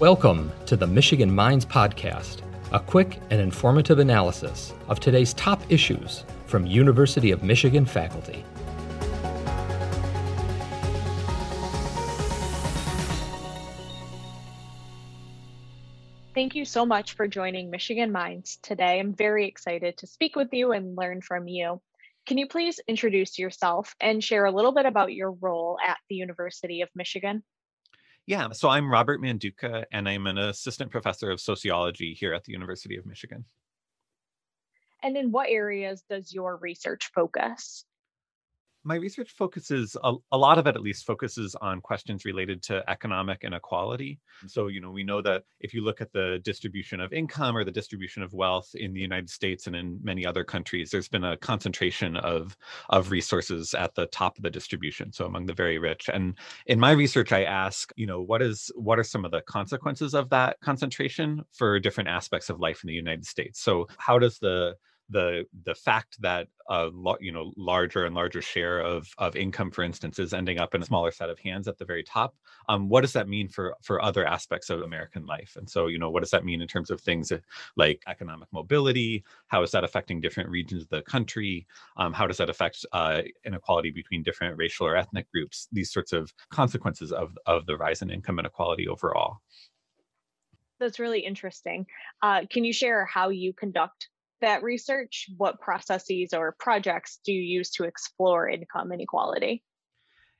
Welcome to the Michigan Minds Podcast, a quick and informative analysis of today's top issues from University of Michigan faculty. Thank you so much for joining Michigan Minds today. I'm very excited to speak with you and learn from you. Can you please introduce yourself and share a little bit about your role at the University of Michigan? Yeah, so I'm Robert Manduca, and I'm an assistant professor of sociology here at the University of Michigan. And in what areas does your research focus? My research focuses a, a, lot of it at least focuses on questions related to economic inequality. So you know we know that if you look at the distribution of income or the distribution of wealth in the united states and in many other countries there's been a concentration of of resources at the top of the distribution so among the very rich. And in my research i ask you know what is what are some of the consequences of that concentration for different aspects of life in the united states? So how does the the the fact that a you know larger and larger share of of income, for instance, is ending up in a smaller set of hands at the very top. Um, what does that mean for for other aspects of American life? And so, you know, what does that mean in terms of things like economic mobility? How is that affecting different regions of the country? Um, how does that affect uh, inequality between different racial or ethnic groups? These sorts of consequences of of the rise in income inequality overall. That's really interesting. Uh, can you share how you conduct that research, what processes or projects do you use to explore income inequality?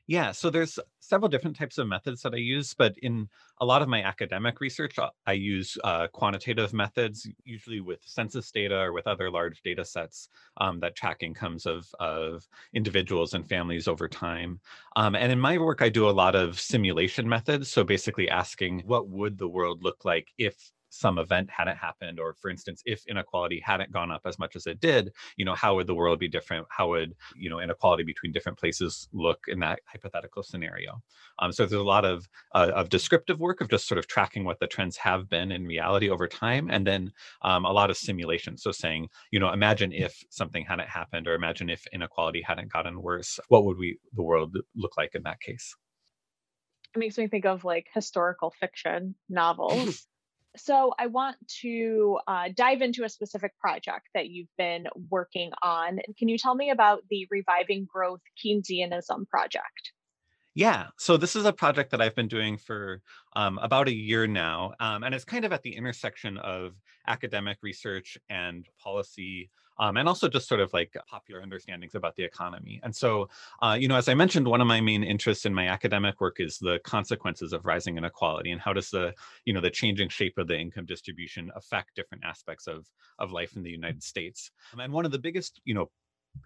Yeah, so there's several different types of methods that I use, but in a lot of my academic research, uh, I use uh, quantitative methods, usually with census data or with other large data sets um, that track incomes of, of individuals and families over time. Um, and in my work, I do a lot of simulation methods. So basically asking what would the world look like if some event hadn't happened or for instance if inequality hadn't gone up as much as it did you know how would the world be different? How would you know inequality between different places look in that hypothetical scenario? Um, so there's a lot of uh, of descriptive work of just sort of tracking what the trends have been in reality over time and then um, a lot of simulation. So saying you know imagine if something hadn't happened or imagine if inequality hadn't gotten worse what would we the world look like in that case? It makes me think of like historical fiction novels so I want to uh, dive into a specific project that you've been working on. Can you tell me about the Reviving Growth Keynesianism project? Yeah, so this is a project that I've been doing for um, about a year now, um, and it's kind of at the intersection of academic research and policy um, and also just sort of like popular understandings about the economy. And so, uh, you know, as I mentioned, one of my main interests in my academic work is the consequences of rising inequality and how does the, you know, the changing shape of the income distribution affect different aspects of of life in the United States. Um, and one of the biggest, you know,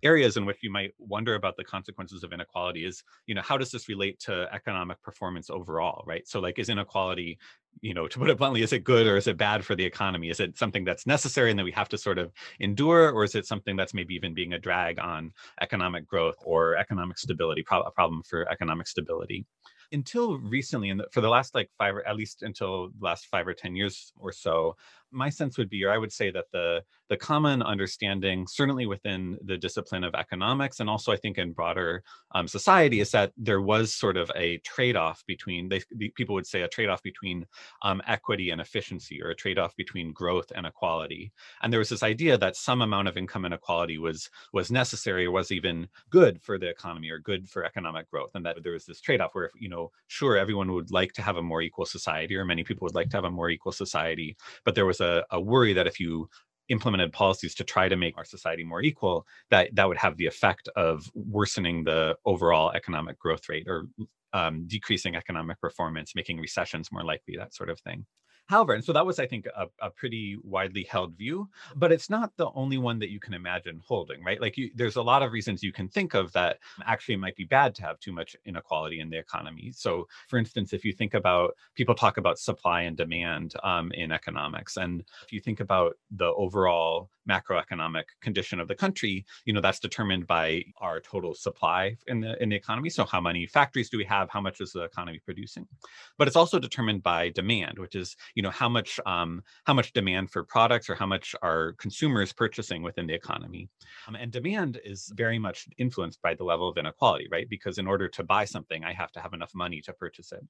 areas in which you might wonder about the consequences of inequality is you know how does this relate to economic performance overall right? So like is inequality you know to put it bluntly is it good or is it bad for the economy? Is it something that's necessary and that we have to sort of endure or is it something that's maybe even being a drag on economic growth or economic stability a problem for economic stability? Until recently and for the last like five or at least until the last five or ten years or so my sense would be, or I would say that the the common understanding, certainly within the discipline of economics, and also I think in broader um, society, is that there was sort of a trade-off between they, people would say a trade-off between um, equity and efficiency, or a trade-off between growth and equality. And there was this idea that some amount of income inequality was was necessary, or was even good for the economy, or good for economic growth, and that there was this trade-off where, you know, sure, everyone would like to have a more equal society, or many people would like to have a more equal society, but there was a, a worry that if you implemented policies to try to make our society more equal, that that would have the effect of worsening the overall economic growth rate or um, decreasing economic performance, making recessions more likely, that sort of thing. However, and so that was, I think, a, a, pretty widely held view, but it's not the only one that you can imagine holding, right? Like, you, there's a lot of reasons you can think of that actually might be bad to have too much inequality in the economy. So, for instance, if you think about people talk about supply and demand um, in economics, and if you think about the overall macroeconomic condition of the country, you know, that's determined by our total supply in the in the economy. So, how many factories do we have? how much is the economy producing but it's also determined by demand which is you know how much um, how much demand for products or how much are consumers purchasing within the economy. Um, and demand is very much influenced by the level of inequality right? Because in order to buy something i have to have enough money to purchase it.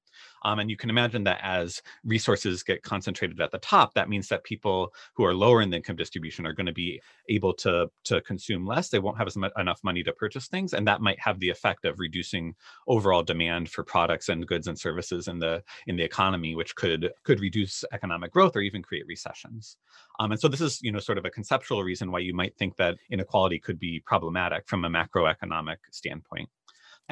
Um, and you can imagine that as resources get concentrated at the top that means that people who are lower in the income distribution are going to be able to to consume less. They won't have as much, enough money to purchase things and that might have the effect of reducing overall demand for products and goods and services in the in the economy which could could reduce economic growth or even create recessions. Um, and so this is you know sort of a conceptual reason why you might think that inequality could be problematic from a macroeconomic standpoint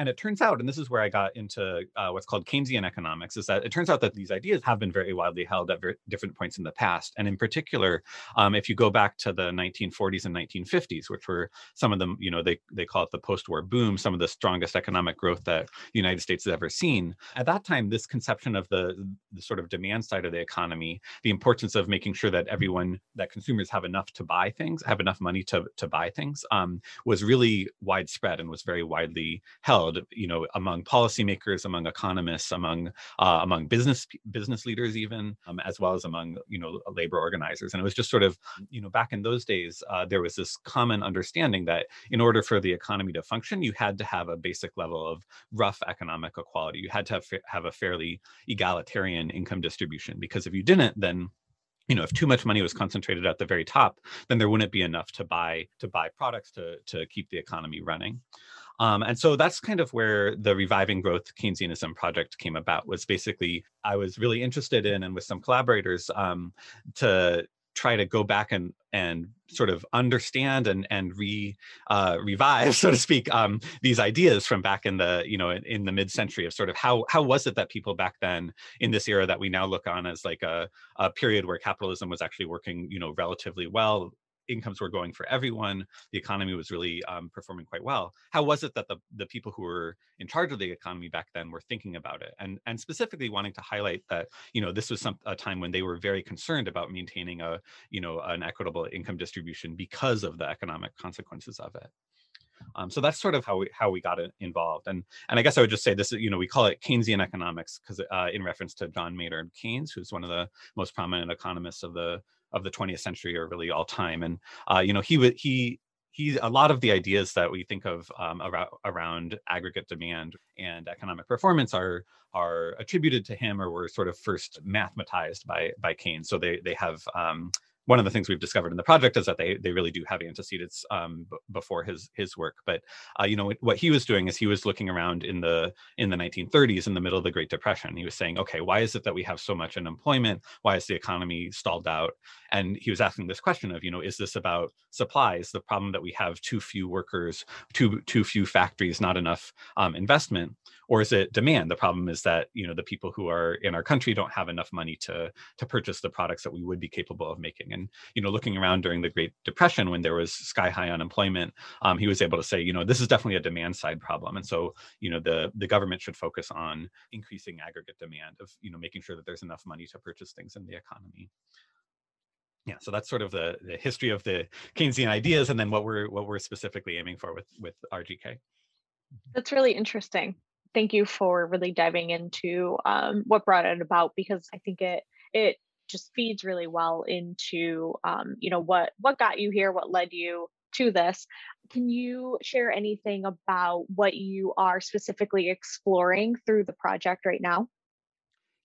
and it turns out, and this is where I got into uh, what's called Keynesian economics, is that it turns out that these ideas have been very widely held at different points in the past. And in particular, um, if you go back to the 1940s and 1950s, which were some of them, you know, they, they call it the post-war boom, some of the strongest economic growth that the United States has ever seen. At that time, this conception of the, the sort of demand side of the economy, the importance of making sure that everyone, that consumers have enough to buy things, have enough money to, to buy things, um, was really widespread and was very widely held held, you know, among policymakers, among economists, among uh, among business business leaders, even um, as well as among you know labor organizers. And it was just sort of, you know, back in those days, uh, there was this common understanding that in order for the economy to function, you had to have a basic level of rough economic equality. You had to have, have a fairly egalitarian income distribution because if you didn't, then you know if too much money was concentrated at the very top then there wouldn't be enough to buy to buy products to to keep the economy running um, and so that's kind of where the reviving growth keynesianism project came about was basically i was really interested in and with some collaborators um, to try to go back and and sort of understand and and re uh, revive, so to speak, um, these ideas from back in the you know in, in the mid century of sort of how how was it that people back then in this era that we now look on as like a, a period where capitalism was actually working you know relatively well incomes were going for everyone. The economy was really um, performing quite well. How was it that the, the people who were in charge of the economy back then were thinking about it, and and specifically wanting to highlight that you know this was some a time when they were very concerned about maintaining a you know an equitable income distribution because of the economic consequences of it. Um, so that's sort of how we how we got involved. And and I guess I would just say this is you know we call it Keynesian economics because uh, in reference to John Maynard Keynes, who's one of the most prominent economists of the of the 20th century or really all time. And uh, you know, he would he he a lot of the ideas that we think of um, around, around aggregate demand and economic performance are are attributed to him or were sort of first mathematized by by Keynes. So they they have um, one of the things we've discovered in the project is that they they really do have antecedents um, b- before his his work. But uh, you know what he was doing is he was looking around in the in the 1930s, in the middle of the Great Depression. He was saying, okay, why is it that we have so much unemployment? Why is the economy stalled out? And he was asking this question of, you know, is this about supplies? The problem that we have too few workers, too too few factories, not enough um, investment, or is it demand? The problem is that you know the people who are in our country don't have enough money to to purchase the products that we would be capable of making and you know, looking around during the Great Depression when there was sky high unemployment, um, he was able to say, you know, this is definitely a demand side problem. And so, you know, the the government should focus on increasing aggregate demand of, you know, making sure that there's enough money to purchase things in the economy yeah so that's sort of the, the history of the keynesian ideas and then what we're what we're specifically aiming for with with rgk that's really interesting thank you for really diving into um, what brought it about because i think it it just feeds really well into um, you know what what got you here what led you to this. Can you share anything about what you are specifically exploring through the project right now?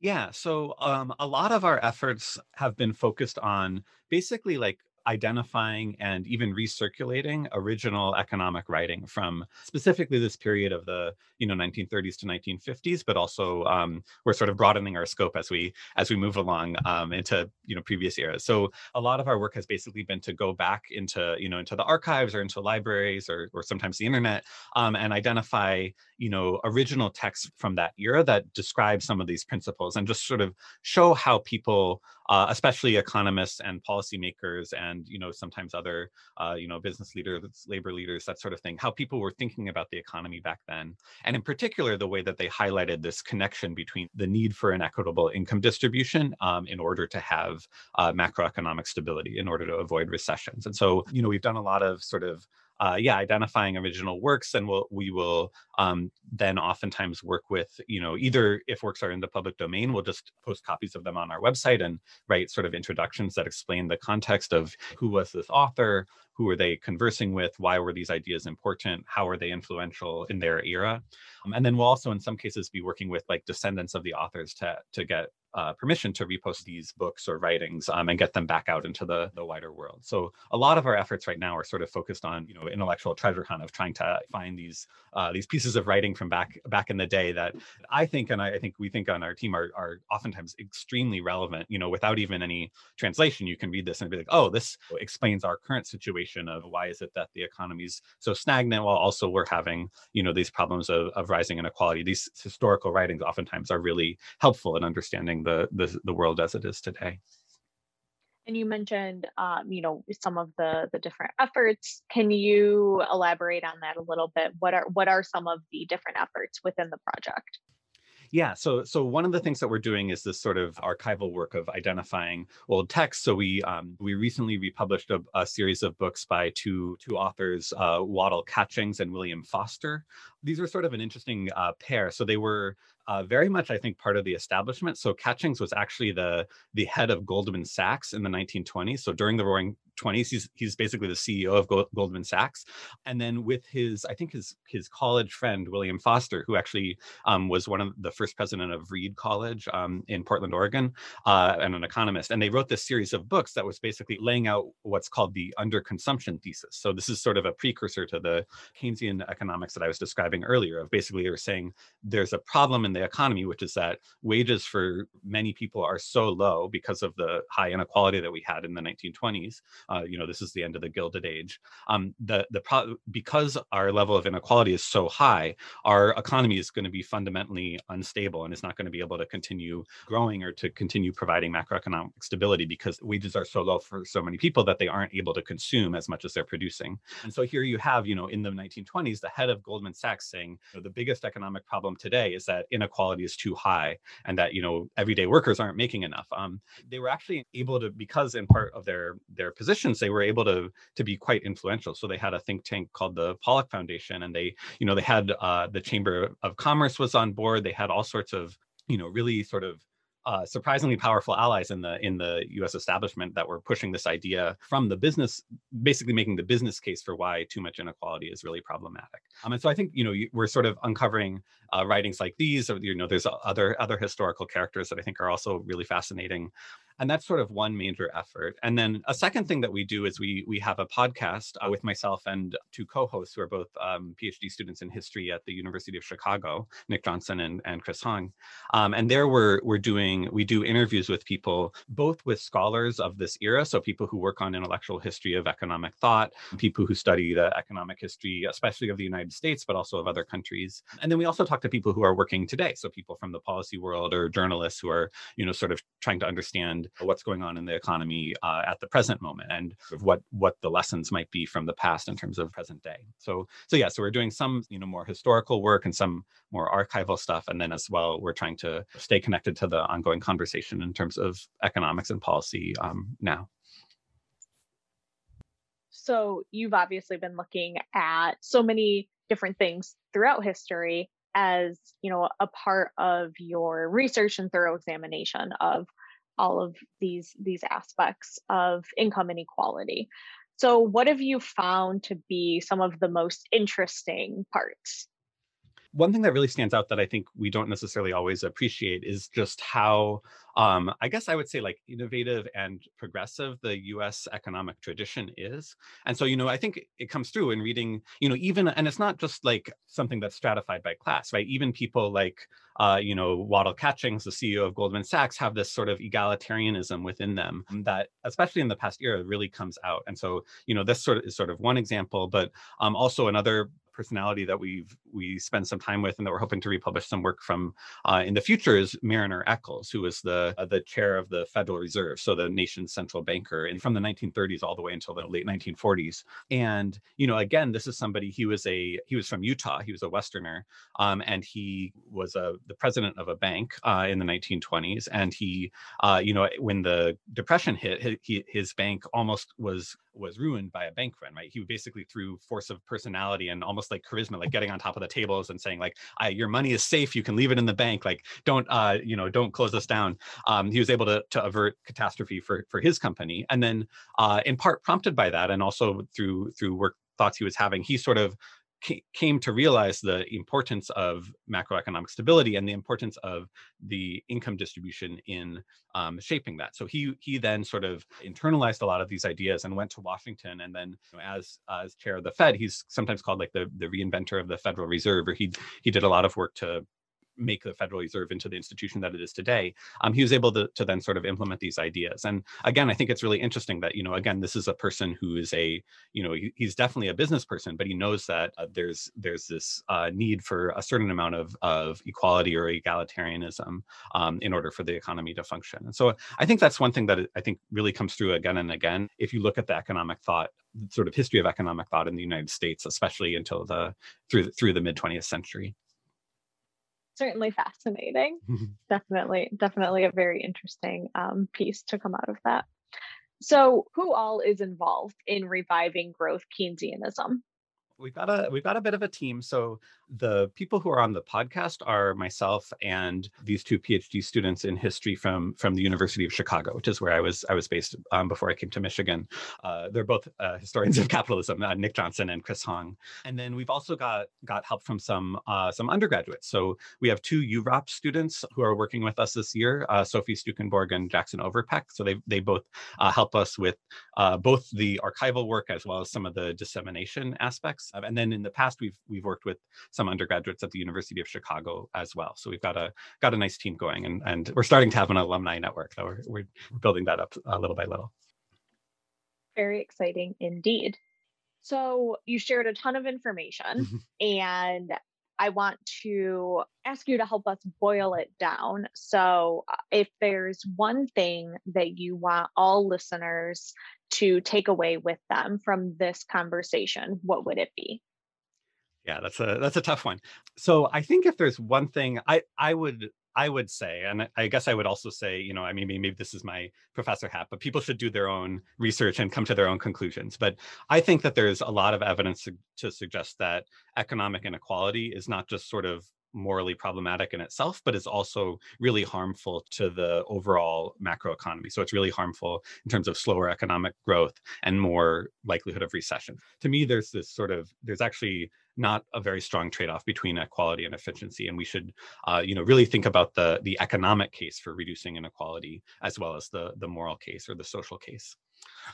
Yeah so um, a lot of our efforts have been focused on basically like identifying and even recirculating original economic writing from specifically this period of the you know 1930s to 1950s but also um, we're sort of broadening our scope as we as we move along um, into you know previous eras. So a lot of our work has basically been to go back into you know into the archives or into libraries or, or sometimes the internet um, and identify you know original texts from that era that describe some of these principles and just sort of show how people uh, especially economists and policymakers and you know sometimes other uh, you know business leaders labor leaders that sort of thing how people were thinking about the economy back then. And in particular the way that they highlighted this connection between the need for an equitable income distribution um, in order to have uh, macroeconomic stability in order to avoid recessions. And so you know we've done a lot of sort of uh, yeah, identifying original works, and we'll, we will um, then oftentimes work with, you know, either if works are in the public domain, we'll just post copies of them on our website and write sort of introductions that explain the context of who was this author, who were they conversing with, why were these ideas important, how were they influential in their era, um, and then we'll also in some cases be working with like descendants of the authors to to get uh, permission to repost these books or writings um, and get them back out into the, the wider world. So a lot of our efforts right now are sort of focused on you know intellectual treasure hunt of trying to find these uh, these pieces of writing from back back in the day that I think and I, I think we think on our team are, are oftentimes extremely relevant. You know, without even any translation, you can read this and be like, oh, this explains our current situation of why is it that the economy's so stagnant while also we're having you know these problems of, of rising inequality. These historical writings oftentimes are really helpful in understanding the, the, the world as it is today. And you mentioned, um, you know, some of the the different efforts. Can you elaborate on that a little bit? What are what are some of the different efforts within the project? Yeah, so so one of the things that we're doing is this sort of archival work of identifying old texts. So we um, we recently republished a, a, series of books by two two authors, uh, Waddill Catchings and William Foster. These are sort of an interesting uh, pair. So they were uh, very much, I think, part of the establishment. So Catchings was actually the the head of Goldman Sachs in the 1920s. So during the Roaring 20s, he's he's basically the CEO of Goldman Sachs. And then with his, I think his his college friend William Foster, who actually um, was one of the first president of Reed College um, in Portland, Oregon, uh, and an economist. And they wrote this series of books that was basically laying out what's called the underconsumption thesis. So this is sort of a precursor to the Keynesian economics that I was describing earlier. Of basically, they were saying there's a problem in the economy, which is that wages for many people are so low because of the high inequality that we had in the 1920s. Uh, you know, this is the end of the Gilded Age. Um, the the pro- because our level of inequality is so high, our economy is going to be fundamentally unstable and it's not going to be able to continue growing or to continue providing macroeconomic stability because wages are so low for so many people that they aren't able to consume as much as they're producing. And so here you have, you know, in the 1920s, the head of Goldman Sachs saying you know, the biggest economic problem today is that inequality inequality is too high and that you know everyday workers aren't making enough. Um, they were actually able to because in part of their their positions they were able to to be quite influential. So they had a think tank called the Pollak foundation and they you know they had uh, the chamber of commerce was on board. They had all sorts of you know really sort of uh, surprisingly powerful allies in the in the U.S. establishment that were pushing this idea from the business, basically making the business case for why too much inequality is really problematic. Um, and so I think you know we're sort of uncovering uh, writings like these, or you know, there's other other historical characters that I think are also really fascinating and that's sort of one major effort and then a second thing that we do is we we have a podcast uh, with myself and two co-hosts who are both um, phd students in history at the university of chicago nick johnson and, and chris hong. Um, and there we're we're doing we do interviews with people both with scholars of this era so people who work on intellectual history of economic thought people who study the economic history especially of the united states but also of other countries. And then we also talk to people who are working today so people from the policy world or journalists who are you know sort of trying to understand what's going on in the economy uh, at the present moment and what what the lessons might be from the past in terms of present day. So so yeah, so we're doing some you know more historical work and some more archival stuff, and then as well we're trying to stay connected to the ongoing conversation in terms of economics and policy um, now. So you've obviously been looking at so many different things throughout history as you know a part of your research and thorough examination of all of these these aspects of income inequality. So what have you found to be some of the most interesting parts? One thing that really stands out that I think we don't necessarily always appreciate is just how um, I guess I would say like innovative and progressive the US economic tradition is. And so, you know, I think it comes through in reading, you know, even, and it's not just like something that's stratified by class, right? Even people like, uh, you know, Waddill Catchings, the CEO of Goldman Sachs, have this sort of egalitarianism within them that, especially in the past era, really comes out. And so, you know, this sort of is sort of one example, but um, also another personality that we've we spend some time with and that we're hoping to republish some work from uh, in the future is Marriner Eccles, who was the uh, the chair of the Federal Reserve, so the nation's central banker, and from the 1930s all the way until the late 1940s. And you know, again, this is somebody he was a he was from Utah, he was a Westerner, um, and he was a the president of a bank uh, in the 1920s. And he, uh, you know, when the depression hit, his bank almost was was ruined by a bank run, right? He basically through force of personality and almost like charisma, like getting on top of the tables and saying like, "Your money is safe. You can leave it in the bank. Like, don't uh, you know, don't close us down." Um, he was able to to avert catastrophe for for his company, and then uh, in part prompted by that, and also through through work thoughts he was having, he sort of came to realize the importance of macroeconomic stability and the importance of the income distribution in um, shaping that. So he he then sort of internalized a lot of these ideas and went to Washington. And then you know, as as chair of the Fed, he's sometimes called like the the reinventor of the Federal Reserve, or he he did a lot of work to make the Federal Reserve into the institution that it is today, um, he was able to, to then sort of implement these ideas. And again, I think it's really interesting that, you know, again, this is a person who is a, you know, he, he's definitely a business person, but he knows that uh, there's there's this uh, need for a certain amount of, of equality or egalitarianism um, in order for the economy to function. And so I think that's one thing that I think really comes through again and again. If you look at the economic thought, sort of history of economic thought in the United States, especially until the through the, through the mid 20th century certainly fascinating. definitely, definitely a very interesting um, piece to come out of that. So, who all is involved in reviving growth Keynesianism? We've got a we've got a bit of a team. So the people who are on the podcast are myself and these two PhD students in history from from the University of Chicago, which is where I was I was based um, before I came to Michigan. Uh, they're both uh, historians of capitalism, uh, Nick Johnson and Chris Hong. And then we've also got got help from some uh, some undergraduates. So we have two UROP students who are working with us this year, uh, Sophie Stukenborg and Jackson Overpeck. So they they both uh, help us with both the archival work as well as some of the dissemination aspects. And then in the past, we've we've worked with some undergraduates at the University of Chicago as well. So we've got a got a nice team going, and and we're starting to have an alumni network. So we're we're building that up uh, little by little. Very exciting indeed. So you shared a ton of information, mm-hmm. and I want to ask you to help us boil it down. So, uh, if there's one thing that you want all listeners to take away with them from this conversation, what would it be? Yeah, that's a that's a tough one. So I think if there's one thing I I would I would say, and I guess I would also say, you know, I mean, maybe this is my professor hat, but people should do their own research and come to their own conclusions. But I think that there's a lot of evidence to, to suggest that economic inequality is not just sort of morally problematic in itself, but is also really harmful to the overall macroeconomy. So it's really harmful in terms of slower economic growth and more likelihood of recession. To me, there's this sort of, there's actually not a very strong trade-off between equality and efficiency and we should uh, you know really think about the the economic case for reducing inequality as well as the the moral case or the social case.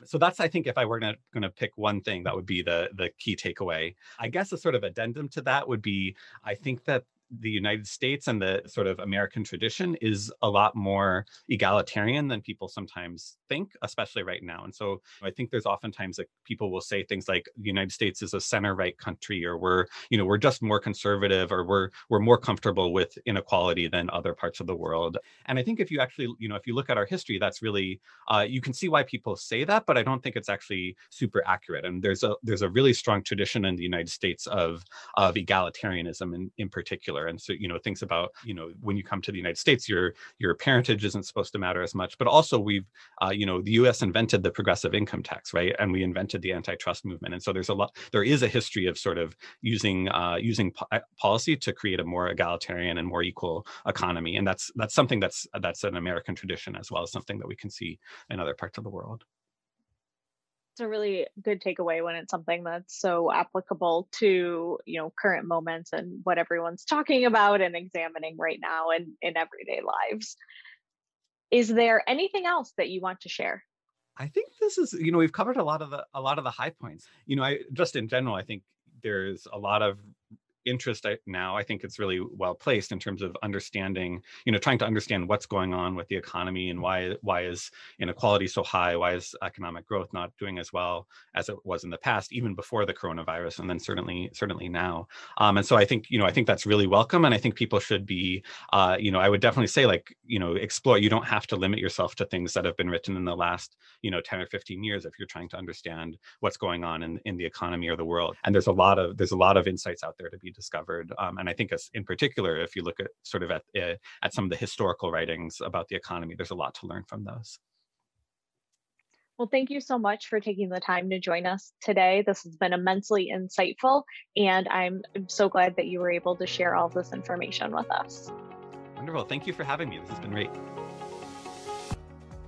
So that's i think if i were going to pick one thing that would be the the key takeaway. I guess a sort of addendum to that would be i think that the United States and the sort of American tradition is a lot more egalitarian than people sometimes think, especially right now. And so I think there's oftentimes that people will say things like the United States is a center right country, or we're, you know, we're just more conservative, or we're we're more comfortable with inequality than other parts of the world. And I think if you actually, you know, if you look at our history, that's really uh, you can see why people say that, but I don't think it's actually super accurate. And there's a there's a really strong tradition in the United States of of egalitarianism in, in particular and so you know things about you know when you come to the united states your your parentage isn't supposed to matter as much. But also we've uh, you know the us invented the progressive income tax right? And we invented the antitrust movement. And so there's a lot there is a history of sort of using uh, using po- uh, policy to create a more egalitarian and more equal economy. And that's that's something that's that's an american tradition as well as something that we can see in other parts of the world it's a really good takeaway when it's something that's so applicable to you know current moments and what everyone's talking about and examining right now and in everyday lives. Is there anything else that you want to share? I think this is you know we've covered a lot of the a lot of the high points. You know i just in general i think there's a lot of interest now i think it's really well placed in terms of understanding you know trying to understand what's going on with the economy and why why is inequality so high? Why is economic growth not doing as well as it was in the past even before the coronavirus and then certainly certainly now? Um, and so i think you know i think that's really welcome and i think people should be uh, you know i would definitely say like you know explore you don't have to limit yourself to things that have been written in the last you know 10 or 15 years if you're trying to understand what's going on in, in the economy or the world. And there's a lot of there's a lot of insights out there to be discovered. Um, and I think, as, in particular, if you look at sort of at uh, at some of the historical writings about the economy, there's a lot to learn from those. Well, thank you so much for taking the time to join us today. This has been immensely insightful, and I'm so glad that you were able to share all this information with us. Wonderful. Thank you for having me. This has been great.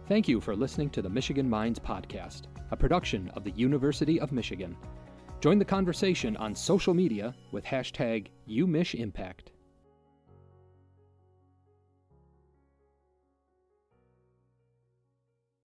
Thank you for listening to the Michigan Minds Podcast, a production of the University of Michigan. Join the conversation on social media with hashtag UMichImpact.